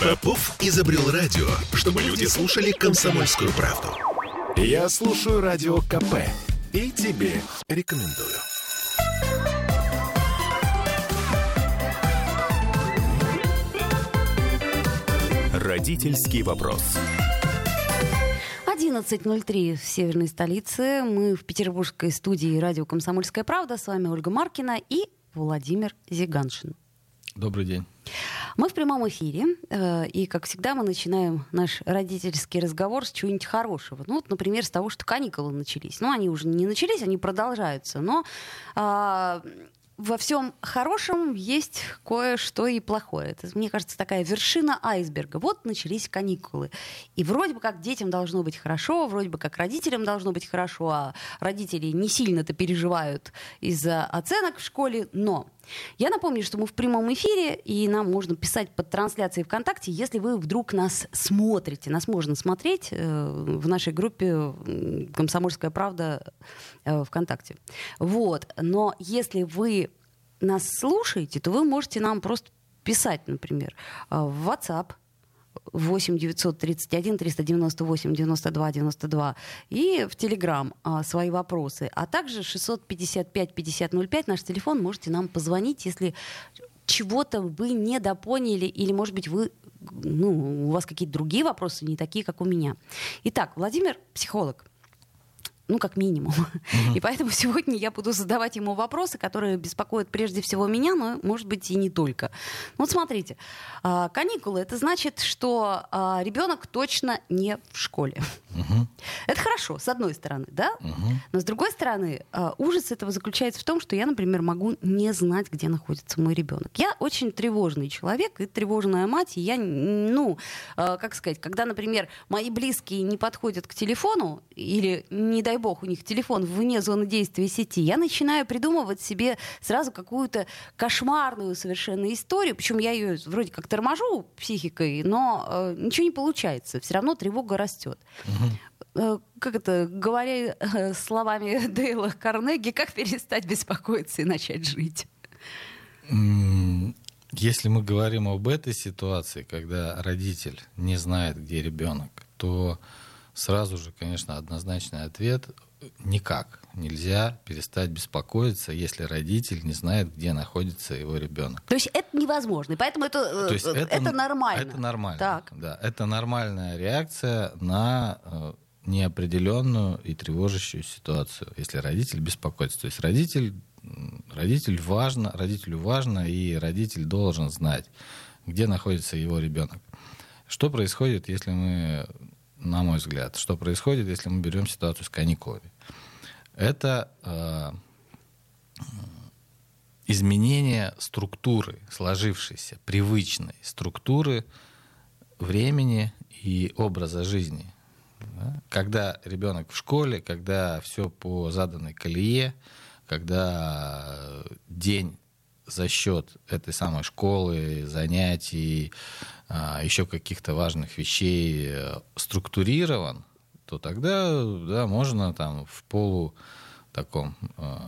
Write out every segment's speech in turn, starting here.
Попов изобрел радио, чтобы люди слушали комсомольскую правду. Я слушаю радио КП и тебе рекомендую. Родительский вопрос. 11.03 в северной столице. Мы в петербургской студии радио «Комсомольская правда». С вами Ольга Маркина и Владимир Зиганшин. Добрый день. Мы в прямом эфире, э, и, как всегда, мы начинаем наш родительский разговор с чего-нибудь хорошего. Ну, вот, например, с того, что каникулы начались. Ну, они уже не начались, они продолжаются. Но а, во всем хорошем есть кое-что и плохое. Это, мне кажется, такая вершина айсберга. Вот начались каникулы. И вроде бы как детям должно быть хорошо, вроде бы как родителям должно быть хорошо, а родители не сильно-то переживают из-за оценок в школе. Но я напомню, что мы в прямом эфире, и нам можно писать под трансляцией ВКонтакте, если вы вдруг нас смотрите. Нас можно смотреть э, в нашей группе «Комсомольская правда» э, ВКонтакте. Вот. Но если вы нас слушаете, то вы можете нам просто писать, например, э, в WhatsApp 8 931 398 92 92 и в Телеграм а, свои вопросы. А также 655 5005 наш телефон. Можете нам позвонить, если чего-то вы недопоняли или, может быть, вы ну, у вас какие-то другие вопросы, не такие, как у меня. Итак, Владимир психолог ну, как минимум. Mm-hmm. И поэтому сегодня я буду задавать ему вопросы, которые беспокоят прежде всего меня, но, может быть, и не только. Вот смотрите, а, каникулы это значит, что а, ребенок точно не в школе. Mm-hmm. Это хорошо, с одной стороны, да? Mm-hmm. Но с другой стороны, а, ужас этого заключается в том, что я, например, могу не знать, где находится мой ребенок. Я очень тревожный человек и тревожная мать, и я, ну, как сказать, когда, например, мои близкие не подходят к телефону или, не дай бог, у них телефон вне зоны действия сети, я начинаю придумывать себе сразу какую-то кошмарную совершенно историю, причем я ее вроде как торможу психикой, но э, ничего не получается, все равно тревога растет. Угу. Как это, говоря э, словами Дейла Карнеги, как перестать беспокоиться и начать жить? Если мы говорим об этой ситуации, когда родитель не знает, где ребенок, то Сразу же, конечно, однозначный ответ – никак. Нельзя перестать беспокоиться, если родитель не знает, где находится его ребенок. То есть это невозможно, поэтому это, э, То есть это, это нормально. Это нормально. Так. Да, это нормальная реакция на э, неопределенную и тревожащую ситуацию, если родитель беспокоится. То есть родитель, родитель важно, родителю важно, и родитель должен знать, где находится его ребенок. Что происходит, если мы на мой взгляд, что происходит, если мы берем ситуацию с каникулами. Это э, изменение структуры, сложившейся, привычной структуры времени и образа жизни. Да? Когда ребенок в школе, когда все по заданной колее, когда день за счет этой самой школы, занятий, а, еще каких-то важных вещей э, структурирован, то тогда да, можно там в полу таком э,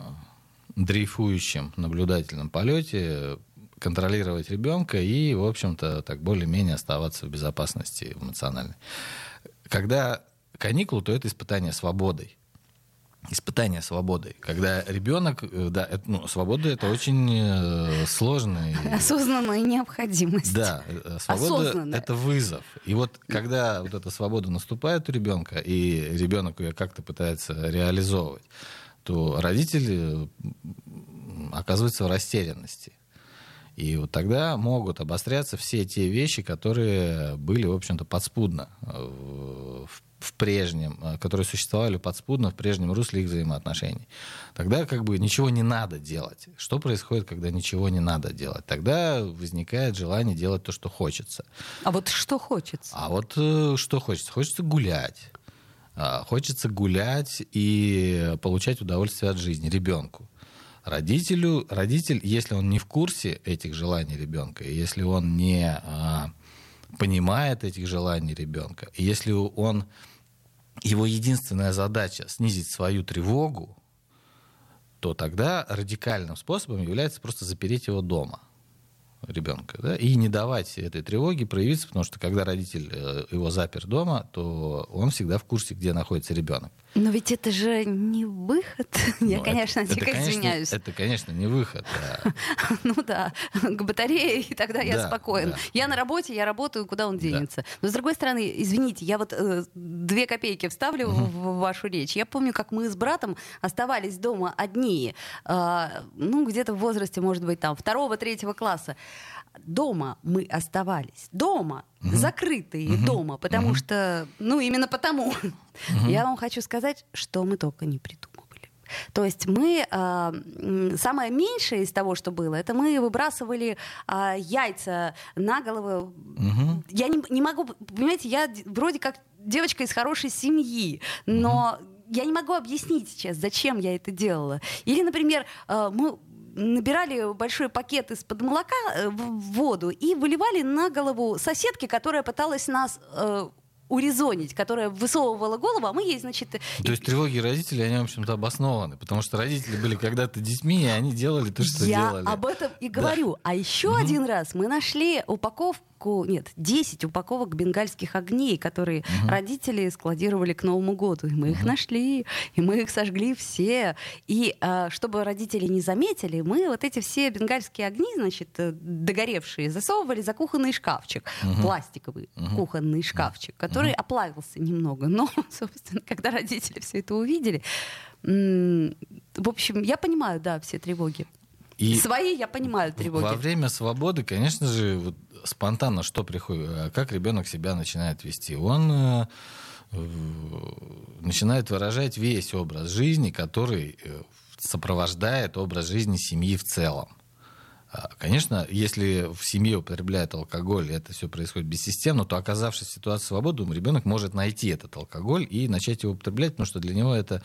дрейфующем наблюдательном полете контролировать ребенка и, в общем-то, так более-менее оставаться в безопасности эмоциональной. Когда каникулы, то это испытание свободой испытание свободой, когда ребенок, э, да, это, ну, свобода это очень э, сложный... Осознанная необходимость. Да, э, свобода это вызов. И вот когда вот эта свобода наступает у ребенка, и ребенок ее как-то пытается реализовывать, то родители оказываются в растерянности. И вот тогда могут обостряться все те вещи, которые были, в общем-то, подспудно в в прежнем, э, которые существовали подспудно в прежнем русле их взаимоотношений. Тогда как бы ничего не надо делать. Что происходит, когда ничего не надо делать? Тогда возникает желание делать то, что хочется. А вот что хочется? А вот э, что хочется? Хочется гулять. А, хочется гулять и получать удовольствие от жизни ребенку. Родителю, родитель, если он не в курсе этих желаний ребенка, если он не а, понимает этих желаний ребенка, если он его единственная задача снизить свою тревогу, то тогда радикальным способом является просто запереть его дома. ребенка, да, и не давать этой тревоге проявиться, потому что когда родитель э, его запер дома, то он всегда в курсе, где находится ребенок. Но ведь это же не выход. Я, Ну, конечно, это, дико это, конечно, извиняюсь. Это, конечно, не выход. да. Ну да, к батарее, и тогда я Да, спокоен. да. Я на работе, я работаю, куда он Да. денется. Но с другой стороны, извините, я вот э, две копейки вставлю в, в вашу речь. Я помню, как мы с братом оставались дома одни, э, ну где-то в возрасте, может быть, там второго, третьего класса. Дома мы оставались. Дома. Закрытые дома. Потому что, ну, именно потому. Я вам хочу сказать, что мы только не придумывали. То есть мы м, самое меньшее из того, что было, это мы выбрасывали а, яйца на голову. Мгм. Я не, не могу, понимаете, я вроде как девочка из хорошей семьи, но я не могу объяснить сейчас, зачем я это делала. Или, например, а, мы набирали большой пакет из-под молока э, в воду и выливали на голову соседки, которая пыталась нас э, урезонить, которая высовывала голову, а мы ей, значит, То есть тревоги родителей, они, в общем-то, обоснованы, потому что родители были когда-то детьми, и они делали то, что Я делали. об этом и говорю. А еще один раз мы нашли упаковку, нет, 10 упаковок бенгальских огней, которые родители складировали к Новому году. И мы их нашли, и мы их сожгли все. И а, чтобы родители не заметили, мы вот эти все бенгальские огни, значит, э, догоревшие, засовывали за кухонный шкафчик, пластиковый кухонный шкафчик, который оплавился немного. Но, собственно, когда родители все это увидели, в общем, я понимаю, да, все тревоги. И Свои я понимаю тревоги. во время свободы, конечно же, вот спонтанно что приходит, а как ребенок себя начинает вести? Он э, э, начинает выражать весь образ жизни, который э, сопровождает образ жизни семьи в целом. А, Конечно, если в семье употребляют алкоголь, и это все происходит бессистемно, то оказавшись в ситуации свободы, ребенок может найти этот алкоголь и начать его употреблять, потому что для него это э,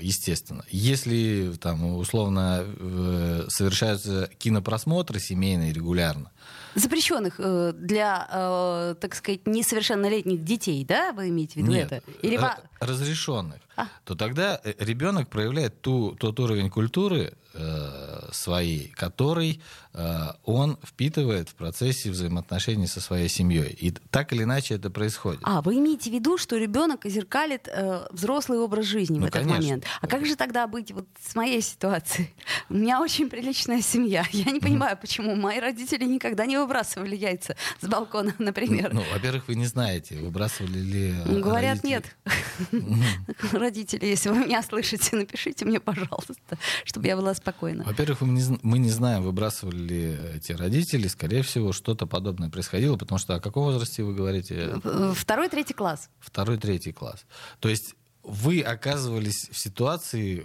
естественно. Если там условно э, совершаются кинопросмотры семейные регулярно, Запрещенных э, для, э, так сказать, несовершеннолетних детей, да, вы имеете в виду нет, это? Или разрешенных, А. то тогда э, ребенок проявляет ту, тот уровень культуры э, своей, который э, он впитывает в процессе взаимоотношений со своей семьей. И так или иначе это происходит. А, вы имеете в виду, что ребенок зеркалит э, взрослый образ жизни Ну, в этот конечно. Момент. А как же тогда быть вот с моей ситуацией? У меня очень приличная семья. Я не понимаю, почему мои родители никогда не выбрасывали яйца с балкона, например. Ну, во-первых, вы не знаете, выбрасывали ли... э, Ну, Говорят, родители- нет. Родители, если вы меня слышите, напишите мне, пожалуйста, чтобы я была спокойна. Во-первых, мы не, зн- мы не знаем, выбрасывали ли эти родители. Скорее всего, что-то подобное происходило, потому что о каком возрасте вы говорите? Э, Второй, третий класс. Второй, третий класс. То есть вы оказывались в ситуации,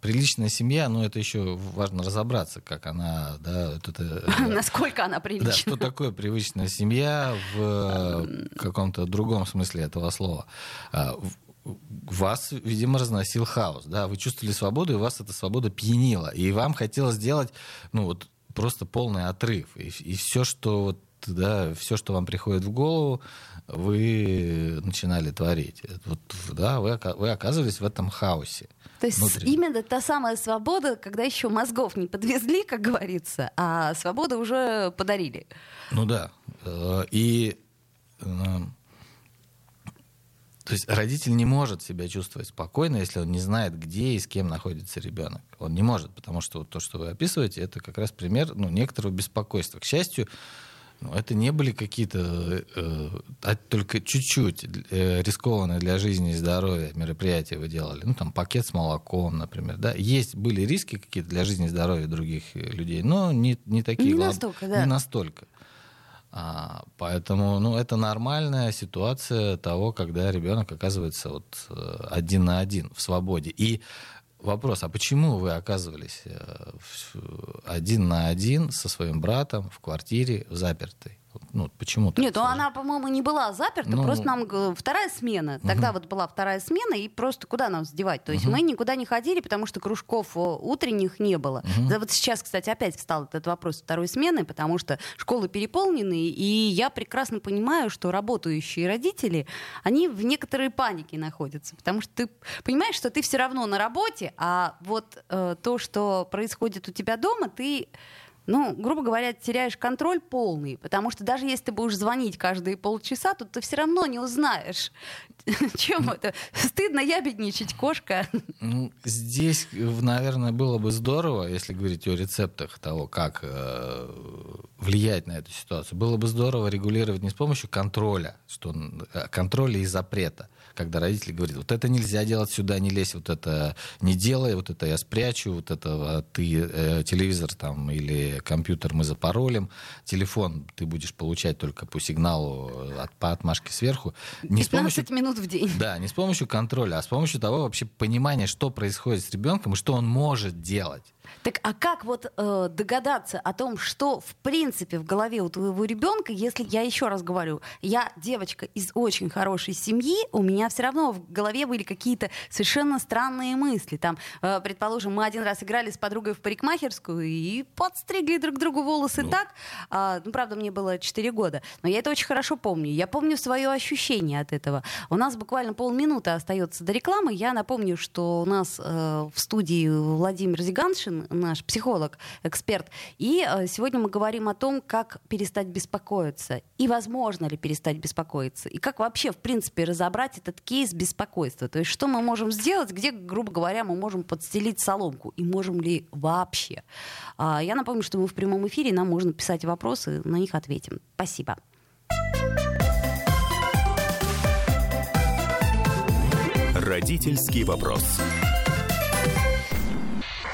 приличная семья, но это еще важно разобраться, как она, да, вот это, э, Насколько она да, прилична. что такое привычная семья в э, каком-то другом смысле этого слова. А, Вас, видимо, разносил хаос, да, вы чувствовали свободу, и вас эта свобода пьянила, и вам хотелось сделать, ну вот просто полный отрыв, и, все, что вот да, все, что вам приходит в голову, вы начинали творить. Вот, да, вы, вы оказывались в этом хаосе. То есть внутреннем. именно та самая свобода, когда еще мозгов не подвезли, как говорится, а свободу уже подарили. Ну да. Э, И э, то есть родитель не может себя чувствовать спокойно, если он не знает, где и с кем находится ребенок. Он не может, потому что вот то, что вы описываете, это как раз пример ну, некоторого беспокойства. К счастью, это не были какие-то э, а только чуть-чуть э, рискованные для жизни и здоровья мероприятия вы делали. Ну, там пакет с молоком, например. Да? Есть, были риски какие-то для жизни и здоровья других э, людей, но не, не такие. Не глоб- настолько, да. Не настолько. А, поэтому, ну, это нормальная ситуация того, когда ребенок оказывается вот э, один на один в свободе. И вопрос, а почему вы оказывались э, в- один на один со своим братом в квартире запертой? Ну, почему так Нет, ну она, по-моему, не была заперта, Ну, просто нам э, вторая смена. Тогда вот была вторая смена, и просто куда нам сдевать? То есть мы никуда не ходили, потому что кружков о, утренних не было. Да вот сейчас, кстати, опять встал этот вопрос второй смены, потому что школы переполнены, и я прекрасно понимаю, что работающие родители, они в некоторой панике находятся, потому что ты понимаешь, что ты все равно на работе, а вот э, то, что происходит у тебя дома, ты ну, грубо говоря, теряешь контроль полный, потому что даже если ты будешь звонить каждые полчаса, то ты все равно не узнаешь, чем это. Стыдно ябедничать, кошка. Ну, здесь, наверное, было бы здорово, если говорить о рецептах того, как э, влиять на эту ситуацию. Было бы здорово регулировать не с помощью контроля, что, э, контроля и запрета, когда родители говорят, вот это нельзя делать, сюда не лезь, вот это не делай, вот это я спрячу, вот это ты э, телевизор там или компьютер мы запаролим, телефон ты будешь получать только по сигналу от, по отмашке сверху. Не 15 с помощью, минут в день. Да, не с помощью контроля, а с помощью того вообще понимания, что происходит с ребенком и что он может делать. Так а как вот э, догадаться о том, что в принципе в голове у твоего ребенка, если я еще раз говорю, я девочка из очень хорошей семьи, у меня все равно в голове были какие-то совершенно странные мысли. Там, э, предположим, мы один раз играли с подругой в парикмахерскую и подстригли друг другу волосы ну. так. Э, ну, правда, мне было 4 года, но я это очень хорошо помню. Я помню свое ощущение от этого. У нас буквально полминуты остается до рекламы. Я напомню, что у нас э, в студии Владимир Зиганшин, наш психолог, эксперт. И э, сегодня мы говорим о том, как перестать беспокоиться. И возможно ли перестать беспокоиться. И как вообще, в принципе, разобрать этот кейс беспокойства. То есть что мы можем сделать, где, грубо говоря, мы можем подстелить соломку. И можем ли вообще. А, я напомню, что мы в прямом эфире, нам можно писать вопросы, на них ответим. Спасибо. Родительский вопрос.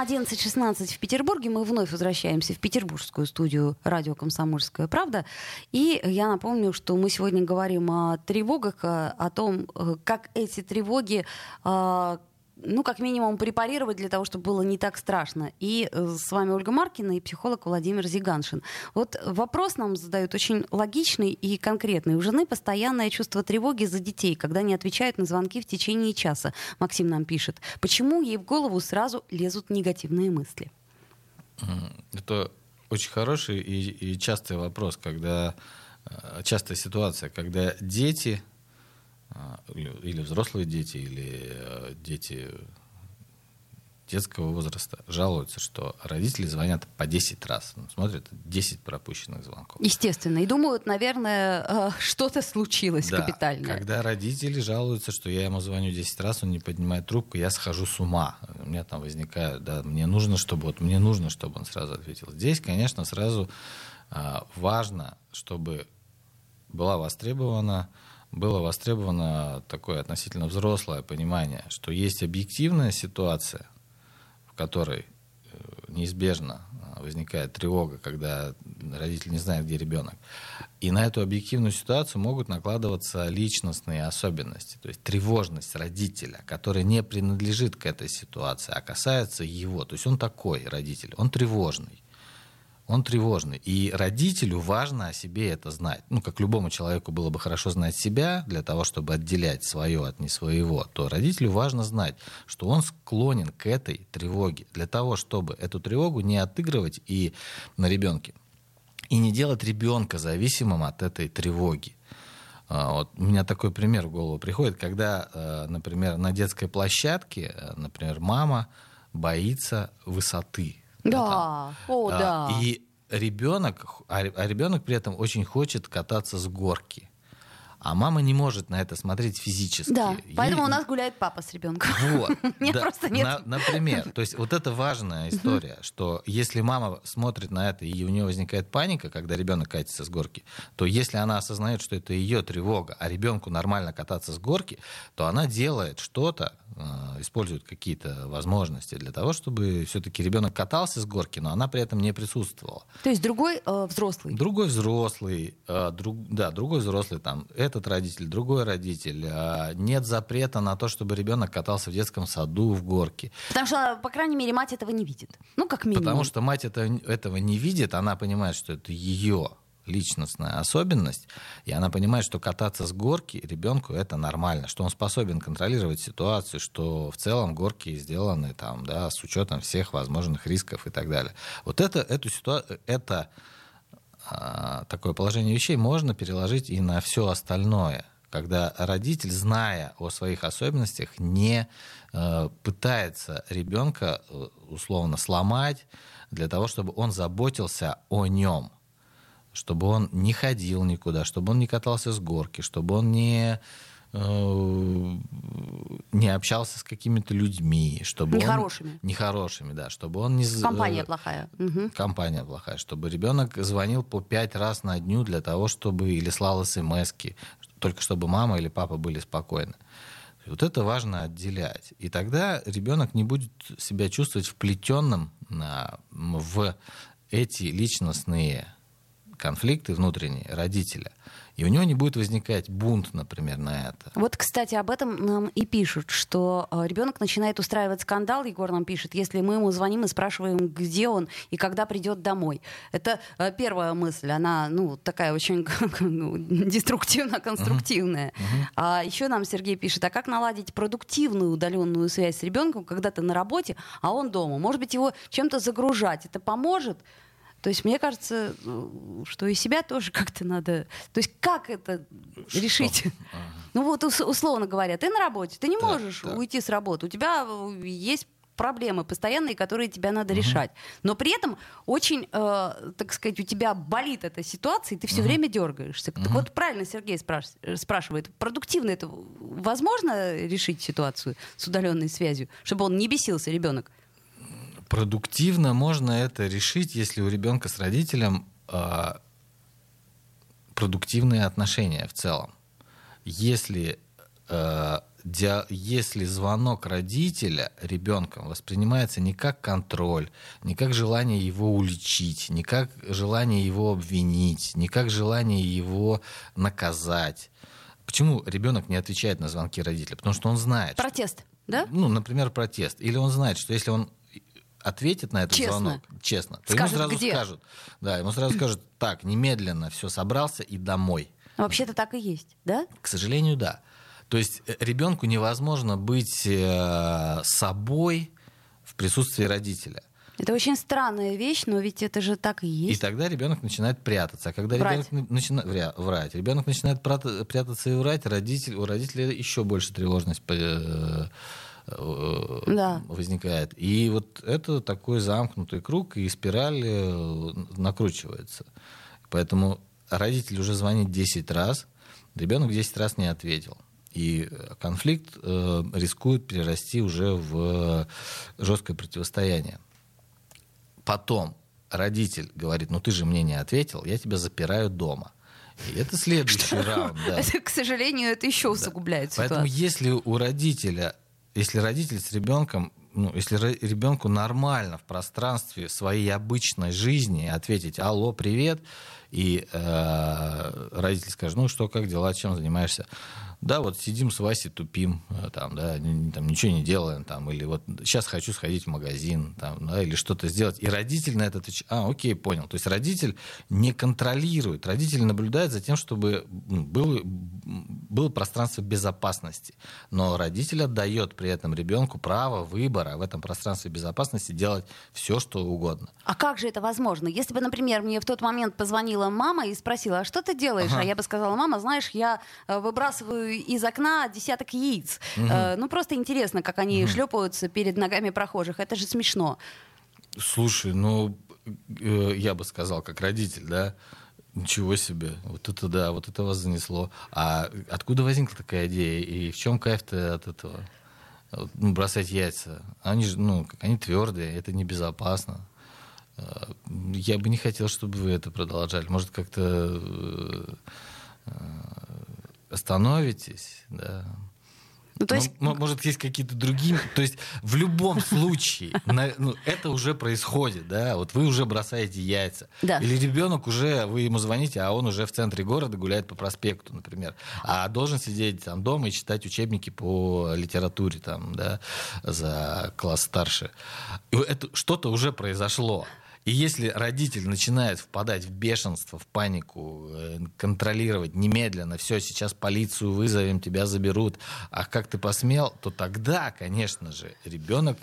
11.16 в Петербурге. Мы вновь возвращаемся в петербургскую студию радио «Комсомольская правда». И я напомню, что мы сегодня говорим о тревогах, о том, э, как эти тревоги а, ну, как минимум, препарировать для того, чтобы было не так страшно. И э, с вами Ольга Маркина и психолог Владимир Зиганшин. Вот вопрос нам задают очень логичный и конкретный. У жены постоянное чувство тревоги за детей, когда не отвечают на звонки в течение часа. Максим нам пишет. Почему ей в голову сразу лезут негативные мысли? Это очень хороший и, и частый вопрос, когда э, частая ситуация, когда дети или взрослые дети, или э, дети детского возраста жалуются, что родители звонят по 10 раз. Ну, смотрят 10 пропущенных звонков. Естественно. И думают, наверное, э, что-то случилось да, капитальное. Когда родители жалуются, что я ему звоню 10 раз, он не поднимает трубку, я схожу с ума. У меня там возникает, да, мне нужно, чтобы вот мне нужно, чтобы он сразу ответил. Здесь, конечно, сразу а, важно, чтобы была востребована было востребовано такое относительно взрослое понимание, что есть объективная ситуация, в которой э, неизбежно э, возникает тревога, когда родитель не знает, где ребенок. И на эту объективную ситуацию могут накладываться личностные особенности, то есть тревожность родителя, которая не принадлежит к этой ситуации, а касается его. То есть он такой родитель, он тревожный он тревожный. И родителю важно о себе это знать. Ну, как любому человеку было бы хорошо знать себя для того, чтобы отделять свое от не своего, то родителю важно знать, что он склонен к этой тревоге для того, чтобы эту тревогу не отыгрывать и на ребенке. И не делать ребенка зависимым от этой тревоги. А, вот у меня такой пример в голову приходит, когда, э, например, на детской площадке, э, например, мама боится высоты да, о, а, да. И ребенок, а, а ребенок при этом очень хочет кататься с горки. А мама не может на это смотреть физически. Да, поэтому Ей... у нас гуляет папа с ребенком. Вот. Да, просто нет. На, например, то есть вот это важная история, что если мама смотрит на это и у нее возникает паника, когда ребенок катится с горки, то если она осознает, что это ее тревога, а ребенку нормально кататься с горки, то она делает что-то, э, использует какие-то возможности для того, чтобы все-таки ребенок катался с горки, но она при этом не присутствовала. То есть другой э, взрослый. Другой взрослый, э, друг, да, другой взрослый там этот родитель, другой родитель. А, нет запрета на то, чтобы ребенок катался в детском саду, в горке. Потому что, по крайней мере, мать этого не видит. Ну, как минимум. Потому что мать это, этого не видит, она понимает, что это ее личностная особенность, и она понимает, что кататься с горки ребенку это нормально, что он способен контролировать ситуацию, что в целом горки сделаны там, да, с учетом всех возможных рисков и так далее. Вот это, эту ситуацию, это такое положение вещей можно переложить и на все остальное когда родитель, зная о своих особенностях, не э, пытается ребенка э, условно сломать для того, чтобы он заботился о нем, чтобы он не ходил никуда, чтобы он не катался с горки, чтобы он не не общался с какими-то людьми, чтобы нехорошими, он, нехорошими, да, чтобы он не компания плохая, компания плохая, чтобы ребенок звонил по пять раз на дню для того, чтобы или слал смски, только чтобы мама или папа были спокойны. Вот это важно отделять. И тогда ребенок не будет себя чувствовать вплетенным в эти личностные конфликты внутренние родителя. И у него не будет возникать бунт, например, на это. Вот, кстати, об этом нам и пишут, что э, ребенок начинает устраивать скандал, Егор нам пишет, если мы ему звоним и спрашиваем, где он и когда придет домой. Это э, первая мысль, она, ну, такая очень ну, деструктивно-конструктивная. Uh-huh. Uh-huh. А еще нам Сергей пишет, а как наладить продуктивную удаленную связь с ребенком, когда ты на работе, а он дома? Может быть, его чем-то загружать? Это поможет? То есть мне кажется, ну, что и себя тоже как-то надо... То есть как это что? решить? Ага. Ну вот условно говоря, ты на работе, ты не да, можешь да. уйти с работы, у тебя э, есть проблемы постоянные, которые тебя надо угу. решать. Но при этом очень, э, так сказать, у тебя болит эта ситуация, и ты все угу. время дергаешься. Угу. Так вот правильно Сергей спраш- спрашивает, продуктивно это возможно решить ситуацию с удаленной связью, чтобы он не бесился, ребенок? Продуктивно можно это решить, если у ребенка с родителем э, продуктивные отношения в целом. Если, э, ди, если звонок родителя ребенком воспринимается не как контроль, не как желание его уличить, не как желание его обвинить, не как желание его наказать. Почему ребенок не отвечает на звонки родителя? Потому что он знает. Протест, что, да? Ну, например, протест. Или он знает, что если он ответит на этот честно. звонок, честно, то скажет, ему сразу где? скажут, да, ему сразу скажут, так, немедленно все собрался и домой. А вообще-то так и есть, да? К сожалению, да. То есть э, ребенку невозможно быть э, собой в присутствии родителя. Это очень странная вещь, но ведь это же так и есть. И тогда ребенок начинает прятаться. А когда врать. ребенок начинает врать, ребенок начинает прятаться и врать, родитель, у родителя еще больше тревожность Э, да. возникает. И вот это такой замкнутый круг, и спираль э, накручивается. Поэтому родитель уже звонит 10 раз, ребенок 10 раз не ответил. И конфликт э, рискует перерасти уже в жесткое противостояние. Потом родитель говорит, ну ты же мне не ответил, я тебя запираю дома. И это следующий Что? раунд. Да. Это, к сожалению, это еще усугубляет да. Поэтому если у родителя если родитель с ребенком, ну, если ребенку нормально в пространстве своей обычной жизни ответить «Алло, привет», и э, родитель скажет «Ну что, как дела, чем занимаешься?» Да, вот сидим с Васей, тупим, э, там, да, там, ничего не делаем, там, или вот сейчас хочу сходить в магазин, там, да, или что-то сделать. И родитель на это отвечает, а, окей, понял. То есть родитель не контролирует, родитель наблюдает за тем, чтобы ну, было, было пространство безопасности. Но родитель отдает при этом ребенку право выбора в этом пространстве безопасности делать все, что угодно. А как же это возможно? Если бы, например, мне в тот момент позвонила мама и спросила, а что ты делаешь? Ага. А я бы сказала, мама, знаешь, я э, выбрасываю из окна десяток яиц. Угу. Э, ну, просто интересно, как они угу. шлепаются перед ногами прохожих. Это же смешно. Слушай, ну, э, я бы сказал, как родитель, да, Ничего себе, вот это да, вот это вас занесло. А откуда возникла такая идея и в чем кайф-то от этого? Ну, бросать яйца. Они же, ну, они твердые, это небезопасно. Э, я бы не хотел, чтобы вы это продолжали. Может, как-то э, остановитесь, да. Ну, то есть... Может, есть какие-то другие... То есть в любом случае на, ну, это уже происходит, да? Вот вы уже бросаете яйца. Да. Или ребенок уже, вы ему звоните, а он уже в центре города гуляет по проспекту, например. А должен сидеть там дома и читать учебники по литературе там, да, за класс старше. И это что-то уже произошло. И если родитель начинает впадать в бешенство, в панику, э, контролировать немедленно, все, сейчас полицию вызовем, тебя заберут, а как ты посмел, то тогда, конечно же, ребенок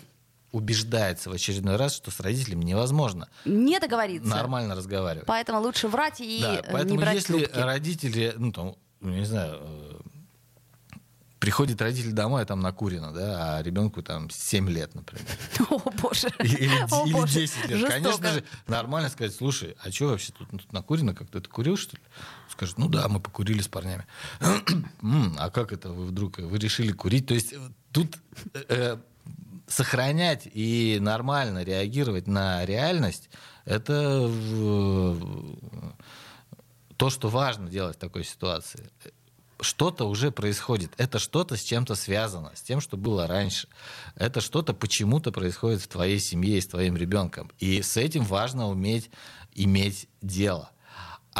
убеждается в очередной раз, что с родителями невозможно не договориться. нормально разговаривать. Поэтому лучше врать и да, э, поэтому не брать если трубки. родители, ну там, ну, не знаю, э, приходит родитель домой, а там накурено, да, а ребенку там 7 лет, например. О, боже. Или, О, или боже. 10 лет. Жестоко. Конечно же, нормально сказать, слушай, а что вообще тут, тут накурено? Как ты курил, что ли? Скажет, ну да, мы покурили с парнями. «М, а как это вы вдруг, вы решили курить? То есть э, тут э, сохранять и нормально реагировать на реальность, это в- то, что важно делать в такой ситуации. Что-то уже происходит. Это что-то с чем-то связано, с тем, что было раньше. Это что-то почему-то происходит в твоей семье и с твоим ребенком. И с этим важно уметь иметь дело.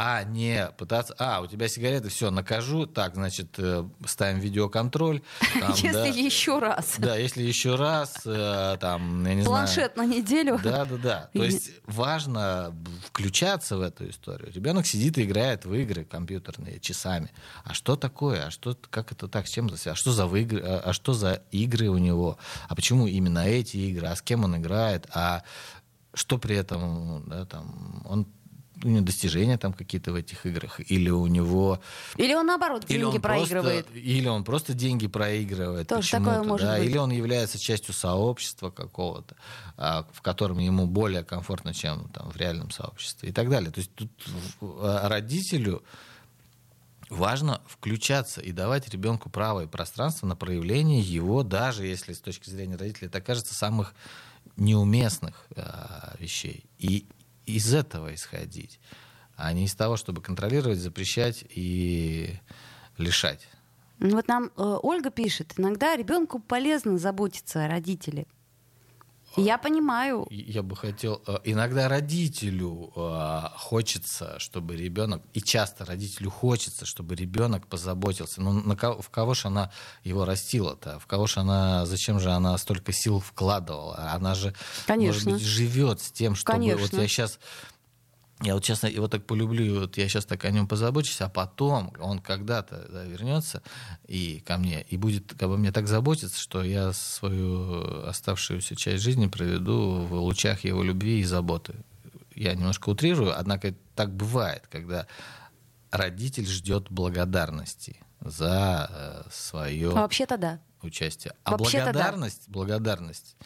А не пытаться, а, у тебя сигареты, все, накажу, так, значит, э, ставим видеоконтроль. там, Если да. еще раз. Да, если еще раз, э, там, я не знаю. Планшет на неделю. Да, да, да. То И- есть важно включаться в эту историю. Ребенок сидит и играет в игры компьютерные часами. А что такое? А что, как это так? С чем связано? А что за выигры? А а что за игры у него? А почему именно эти игры? А с кем он играет? А что при этом? Да, там, он у него достижения там какие-то в этих играх, или у него Или он наоборот или деньги он проигрывает. Просто, или он просто деньги проигрывает. Тоже такое может да, быть. Или он является частью сообщества какого-то, а, в котором ему более комфортно, чем там, в реальном сообществе и так далее. То есть тут а, родителю важно включаться и давать ребенку право и пространство на проявление его, даже если с точки зрения родителей это кажется самых неуместных а, вещей. И из этого исходить, а не из того, чтобы контролировать, запрещать и лишать. Ну, Вот нам э, Ольга пишет, иногда ребенку полезно заботиться о родителе. Я понимаю, Я бы хотел, э, иногда родителю э, хочется, чтобы ребенок, и часто родителю хочется, чтобы ребенок позаботился. Ну, на кого, в кого же она его растила-то? В кого же она, зачем же она столько сил вкладывала? Она же, Конечно. может быть, живет с тем, чтобы вот Конечно. я сейчас я вот честно его так полюблю, вот я сейчас так о нем позабочусь, а потом он когда-то да, вернется и ко мне и будет обо мне так заботиться, что я свою оставшуюся часть жизни проведу в лучах его любви и заботы. Я немножко утрирую, однако так бывает, когда родитель ждет благодарности за э, свое вообще-то да. участие. А Вообще-то да. благодарность, благодарность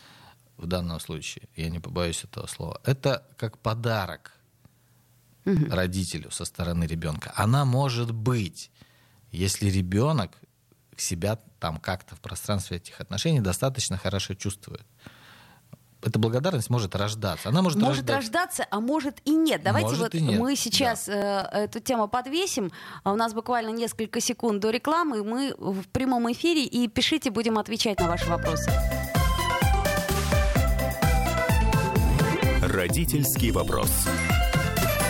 в данном случае, я не побоюсь этого слова, это как подарок родителю со стороны ребенка. Она может быть, если ребенок себя там как-то в пространстве этих отношений достаточно хорошо чувствует. Эта благодарность может рождаться. Она может, Может рождать- рождаться, а может и нет. Давайте Может вот нет, мы сейчас э, эту тему подвесим. А У нас буквально несколько секунд до рекламы. Мы в прямом эфире и пишите, будем отвечать на ваши вопросы. Родительский вопрос.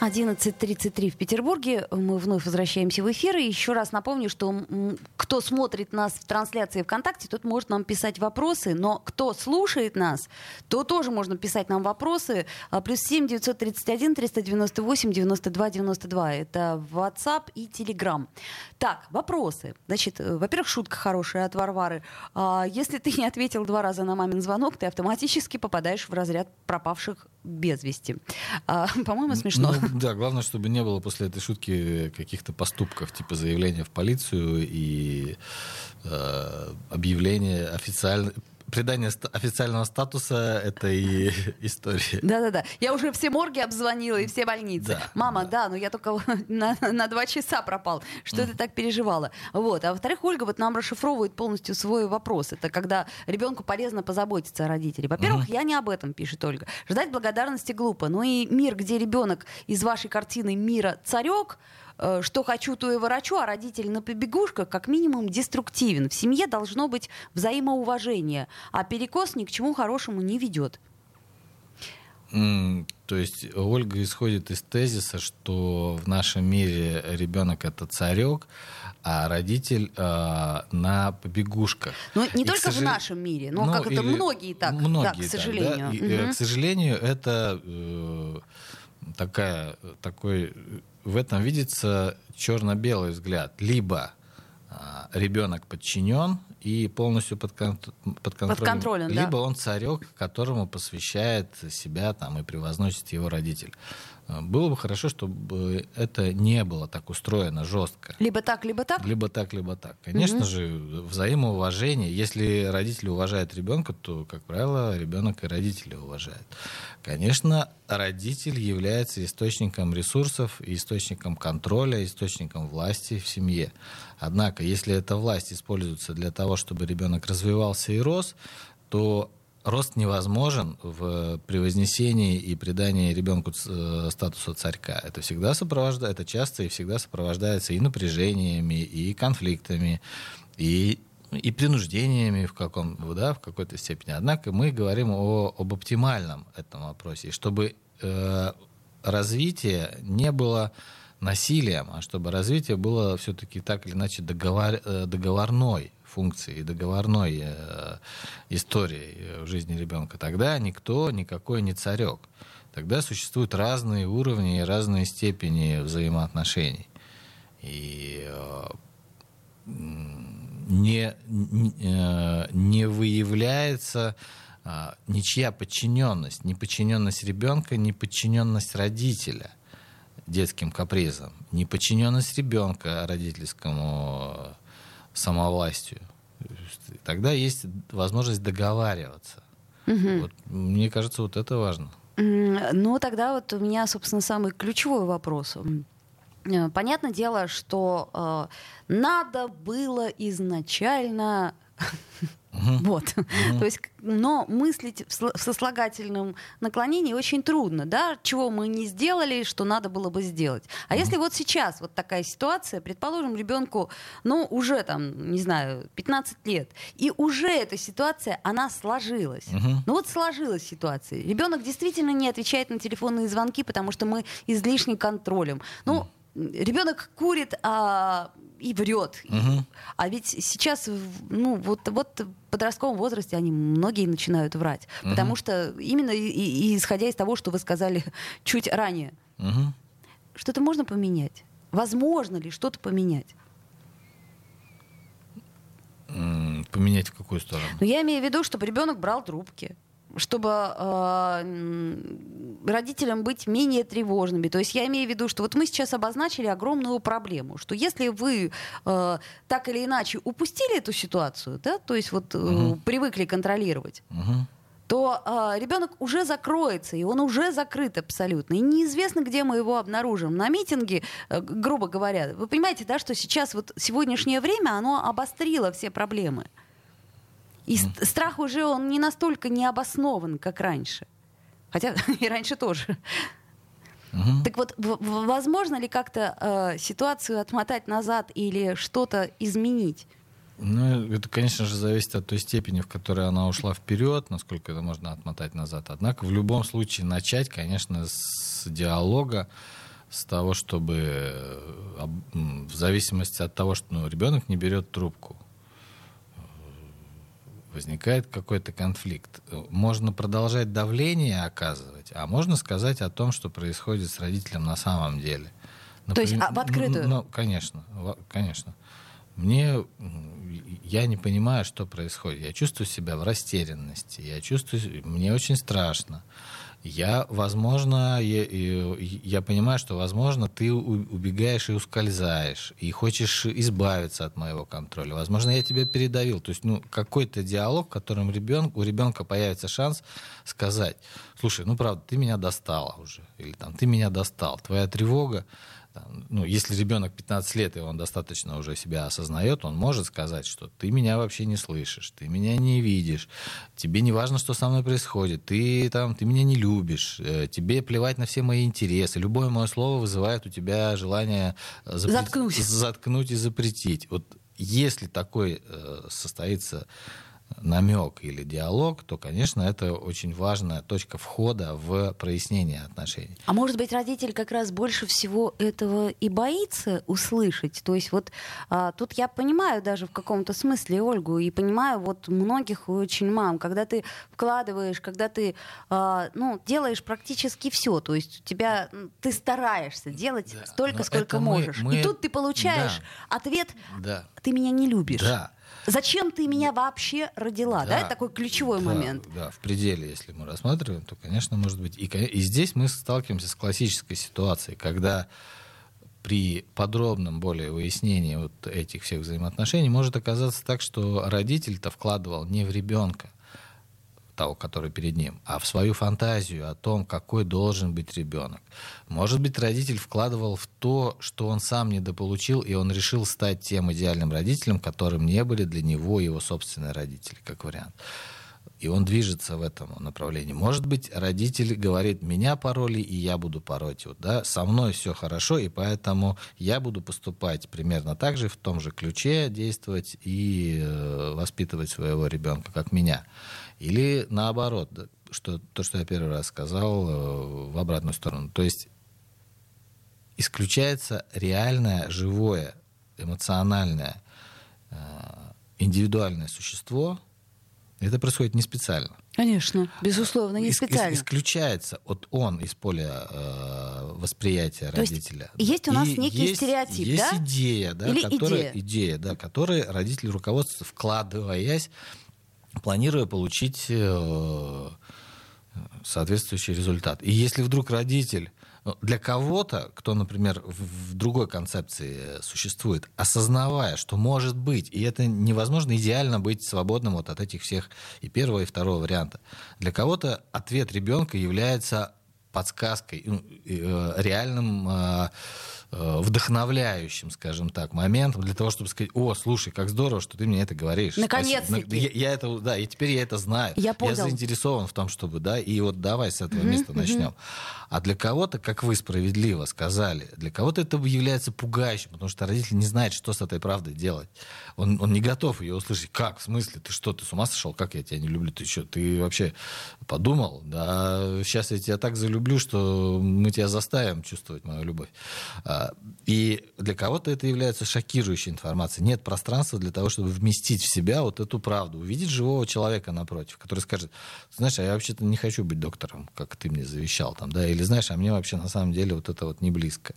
11.33 в Петербурге. Мы вновь возвращаемся в эфир. И еще раз напомню, что кто смотрит нас в трансляции ВКонтакте, тот может нам писать вопросы. Но кто слушает нас, то тоже можно писать нам вопросы. А, Плюс 7 931 398 92 92. Это WhatsApp и Telegram. Так, вопросы. Значит, э, во-первых, шутка хорошая от Варвары. А, Если ты не ответил два раза на мамин звонок, ты автоматически попадаешь в разряд пропавших без вести. А, По-моему, смешно. Ну, да, главное, чтобы не было после этой шутки каких-то поступков, типа заявления в полицию и э, объявления официально придание официального статуса этой истории. Да-да-да. Я уже все морги обзвонила и все больницы. Да, Мама, да. но я только на, на два часа пропал. Что ты так переживала? Вот. А во-вторых, Ольга вот нам расшифровывает полностью свой вопрос. Это когда ребенку полезно позаботиться о родителе. Во-первых, я не об этом, пишет Ольга. Ждать благодарности глупо. Ну и мир, где ребенок из вашей картины мира царек, что хочу, то и ворочу, а родитель на побегушках как минимум деструктивен. В семье должно быть взаимоуважение, а перекос ни к чему хорошему не ведет. То есть Ольга исходит из тезиса, что в нашем мире ребенок это царек, а родитель э, на побегушках. Ну, не и только сожал... в нашем мире, но ну, как это многие так, многие да, к сожалению. Так, да? и, угу. К сожалению, это э, такая, такой, в этом видится черно-белый взгляд. Либо э, ребенок подчинен, и полностью под, кон- под контролем. Под контролем Либо да. он царек, которому посвящает себя там, и превозносит его родитель. Э, было бы хорошо, чтобы это не было так устроено жестко. Либо так, либо так? Либо так, либо так. Конечно угу. же, взаимоуважение. Если родители уважают ребенка, то, как правило, ребенок и родители уважают. Конечно, родитель является источником ресурсов, источником контроля, источником власти в семье. Однако, если эта власть используется для того, чтобы ребенок развивался и рос, то рост невозможен в превознесении и придании ребенку э, статуса царька. Это всегда сопровождается, это часто и всегда сопровождается и напряжениями, и конфликтами, и и принуждениями в, каком, да, в какой-то степени. Однако мы говорим о, об оптимальном этом вопросе. чтобы э, развитие не было насилием, а чтобы развитие было все-таки так или иначе договор, э, договорной функцией, договорной э, историей в жизни ребенка, тогда никто никакой не царек. Тогда существуют разные уровни и разные степени взаимоотношений. И э, не, не, не выявляется ничья подчиненность, ни подчиненность ребенка, ни подчиненность родителя детским капризам, не подчиненность ребенка родительскому самовластию. Тогда есть возможность договариваться. Угу. Вот, мне кажется, вот это важно. Ну, тогда вот у меня, собственно, самый ключевой вопрос. Э, понятное дело, что э, надо было изначально Угу. Вот. Угу. То есть, но мыслить в сослагательном наклонении очень трудно, да, чего мы не сделали, что надо было бы сделать. А угу. если вот сейчас вот такая ситуация, предположим, ребенку, ну, уже там, не знаю, 15 лет, и уже эта ситуация, она сложилась. Угу. Ну вот сложилась ситуация. Ребенок действительно не отвечает на телефонные звонки, потому что мы излишне контролем. Ну, ребенок курит а, и врет. Угу. А ведь сейчас, ну, вот, вот в подростковом возрасте они многие начинают врать. Угу. Потому что именно и, и, исходя из того, что вы сказали чуть ранее. Угу. Что-то можно поменять? Возможно ли что-то поменять? Поменять в какую сторону? Ну, я имею в виду, чтобы ребенок брал трубки чтобы э, родителям быть менее тревожными. То есть я имею в виду, что вот мы сейчас обозначили огромную проблему, что если вы э, так или иначе упустили эту ситуацию, да, то есть вот э, угу. привыкли контролировать, угу. то э, ребенок уже закроется, и он уже закрыт абсолютно. И неизвестно, где мы его обнаружим. На митинге, э, грубо говоря, вы понимаете, да, что сейчас вот сегодняшнее время, оно обострило все проблемы. И mm. страх уже он не настолько необоснован, как раньше. Хотя и раньше тоже. Угу. Так вот, возможно ли как-то э, ситуацию отмотать назад или что-то изменить? Ну, это, конечно же, зависит от той степени, в которой она ушла вперед, насколько это можно отмотать назад. Однако в любом случае начать, конечно, с диалога, с того, чтобы э, в зависимости от того, что ну, ребенок не берет трубку, возникает какой-то конфликт. Можно продолжать давление оказывать, а можно сказать о том, что происходит с родителем на самом деле. Например, То есть а, в открытую? Ну, конечно, конечно. Мне, я не понимаю, что происходит. Я чувствую себя в растерянности, я чувствую, мне очень страшно. Я, возможно, я, я понимаю, что, возможно, ты убегаешь и ускользаешь, и хочешь избавиться от моего контроля. Возможно, я тебя передавил. То есть, ну, какой-то диалог, в котором ребенок, у ребенка появится шанс сказать, слушай, ну, правда, ты меня достала уже, или там, ты меня достал, твоя тревога ну, если ребенок 15 лет, и он достаточно уже себя осознает, он может сказать, что ты меня вообще не слышишь, ты меня не видишь, тебе не важно, что со мной происходит, ты, там, ты меня не любишь, э, тебе плевать на все мои интересы, любое мое слово вызывает у тебя желание запре... заткнуть. заткнуть и запретить. Вот если такой э, состоится намек или диалог, то, конечно, это очень важная точка входа в прояснение отношений. А может быть, родитель как раз больше всего этого и боится услышать? То есть вот а, тут я понимаю даже в каком-то смысле Ольгу и понимаю вот многих очень мам, когда ты вкладываешь, когда ты а, ну, делаешь практически все, то есть у тебя ты стараешься делать да, столько, сколько можешь. Мы, мы... И тут ты получаешь да. ответ, да. ты меня не любишь. Да. Зачем ты меня вообще родила? Да, да это такой ключевой да, момент. Да, в пределе, если мы рассматриваем, то, конечно, может быть. И, и здесь мы сталкиваемся с классической ситуацией, когда при подробном более выяснении вот этих всех взаимоотношений может оказаться так, что родитель-то вкладывал не в ребенка, того, который перед ним, а в свою фантазию о том, какой должен быть ребенок. Может быть, родитель вкладывал в то, что он сам недополучил, и он решил стать тем идеальным родителем, которым не были для него его собственные родители, как вариант. И он движется в этом направлении. Может быть, родитель говорит, меня пороли, и я буду пороть. Вот, да? Со мной все хорошо, и поэтому я буду поступать примерно так же, в том же ключе действовать и э, воспитывать своего ребенка, как меня. Или наоборот, что, то, что я первый раз сказал, э, в обратную сторону. То есть исключается реальное, живое, эмоциональное, э, индивидуальное существо. Это происходит не специально. Конечно, безусловно, не специально. Ис- исключается от он из поля э, восприятия То родителя. Есть, есть у нас И некий есть, стереотип, есть да? идея, да, Или которая, идея. идея, да, которой родители руководствуются, вкладываясь планируя получить э, соответствующий результат. И если вдруг родитель ну, для кого-то, кто, например, в другой концепции существует, осознавая, что может быть, и это невозможно идеально быть свободным вот от этих всех и первого, и второго варианта. Для кого-то ответ ребенка является подсказкой, ну, э, реальным Э, вдохновляющим, скажем так, моментом для того, чтобы сказать, о, слушай, как здорово, что ты мне это говоришь. Наконец-таки. Я, я это, да, и теперь я это знаю. Я, я заинтересован в том, чтобы, да, и вот давай с этого uh-huh, места начнем. А для кого-то, как вы справедливо сказали, для кого-то это является пугающим, потому что родитель не знает, что с этой правдой делать. Он, он не готов ее услышать. Как? В смысле? Ты что, ты с ума сошел? Как я тебя не люблю? Ты что, ты вообще подумал? Да, сейчас я тебя так залюблю, что мы тебя заставим чувствовать мою любовь. А, и для кого-то это является шокирующей информацией. Нет пространства для того, чтобы вместить в себя вот эту правду, увидеть живого человека напротив, который скажет, знаешь, а я вообще-то не хочу быть доктором, как ты мне завещал, там, да, или знаешь, а мне вообще на самом деле вот это вот не близко.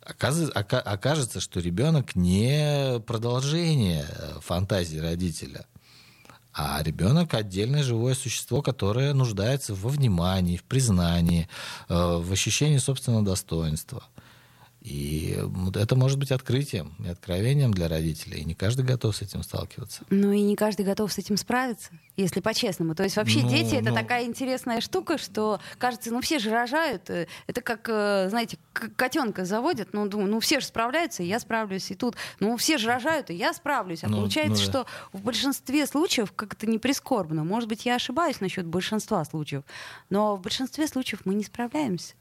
Окажется, что ребенок не продолжение фантазии родителя, а ребенок отдельное живое существо, которое нуждается во внимании, в признании, э, в ощущении собственного достоинства. И это может быть открытием и откровением для родителей. И не каждый готов с этим сталкиваться. Ну и не каждый готов с этим справиться, если по-честному. То есть вообще ну, дети это ну... такая интересная штука, что кажется, ну все же рожают. Э, это как, э, знаете, котенка заводят, ну думаю, ну все же справляются, и я справлюсь. И тут, ну все же рожают, и я справлюсь. А ну, получается, ну, да. что в большинстве случаев, как это не прискорбно, может быть, я ошибаюсь насчет большинства случаев, но в большинстве случаев мы не справляемся.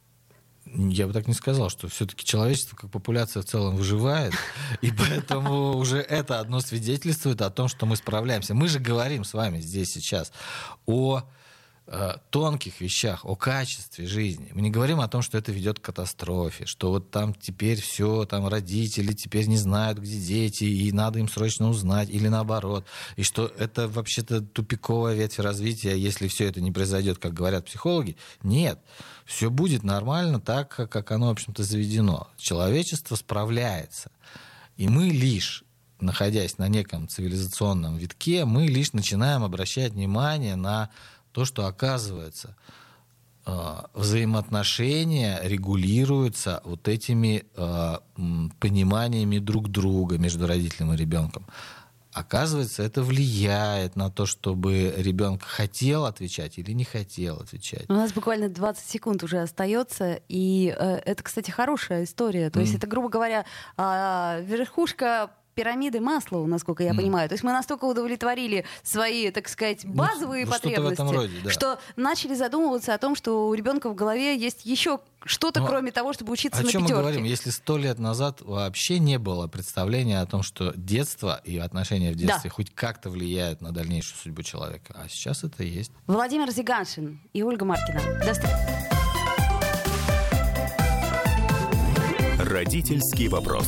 Я бы так не сказал, что все-таки человечество как популяция в целом выживает, и поэтому уже это одно свидетельствует о том, что мы справляемся. Мы же говорим с вами здесь сейчас о тонких вещах, о качестве жизни. Мы не говорим о том, что это ведет к катастрофе, что вот там теперь все, там родители теперь не знают, где дети, и надо им срочно узнать, или наоборот, и что это вообще-то тупиковая ветвь развития, если все это не произойдет, как говорят психологи. Нет, все будет нормально так, как оно, в общем-то, заведено. Человечество справляется. И мы лишь находясь на неком цивилизационном витке, мы лишь начинаем обращать внимание на то, что оказывается а, взаимоотношения регулируются вот этими э, пониманиями друг друга между родителем и ребенком. Оказывается, это влияет на то, чтобы ребенок хотел отвечать или не хотел отвечать. У нас буквально 20 секунд уже остается, и э, это, кстати, хорошая история. То mm. есть это, грубо говоря, э, верхушка пирамиды масла, насколько я mm. понимаю. То есть мы настолько удовлетворили свои, так сказать, ну, базовые ну, потребности, роде, да. что начали задумываться о том, что у ребенка в голове есть еще что-то, ну, кроме того, чтобы учиться о на чем пятерке. мы говорим? Если сто лет назад вообще не было представления о том, что детство и отношения в детстве да. хоть как-то влияют на дальнейшую судьбу человека, а сейчас это есть. Владимир Зиганшин и Ольга Маркина. До встречи. Родительский вопрос.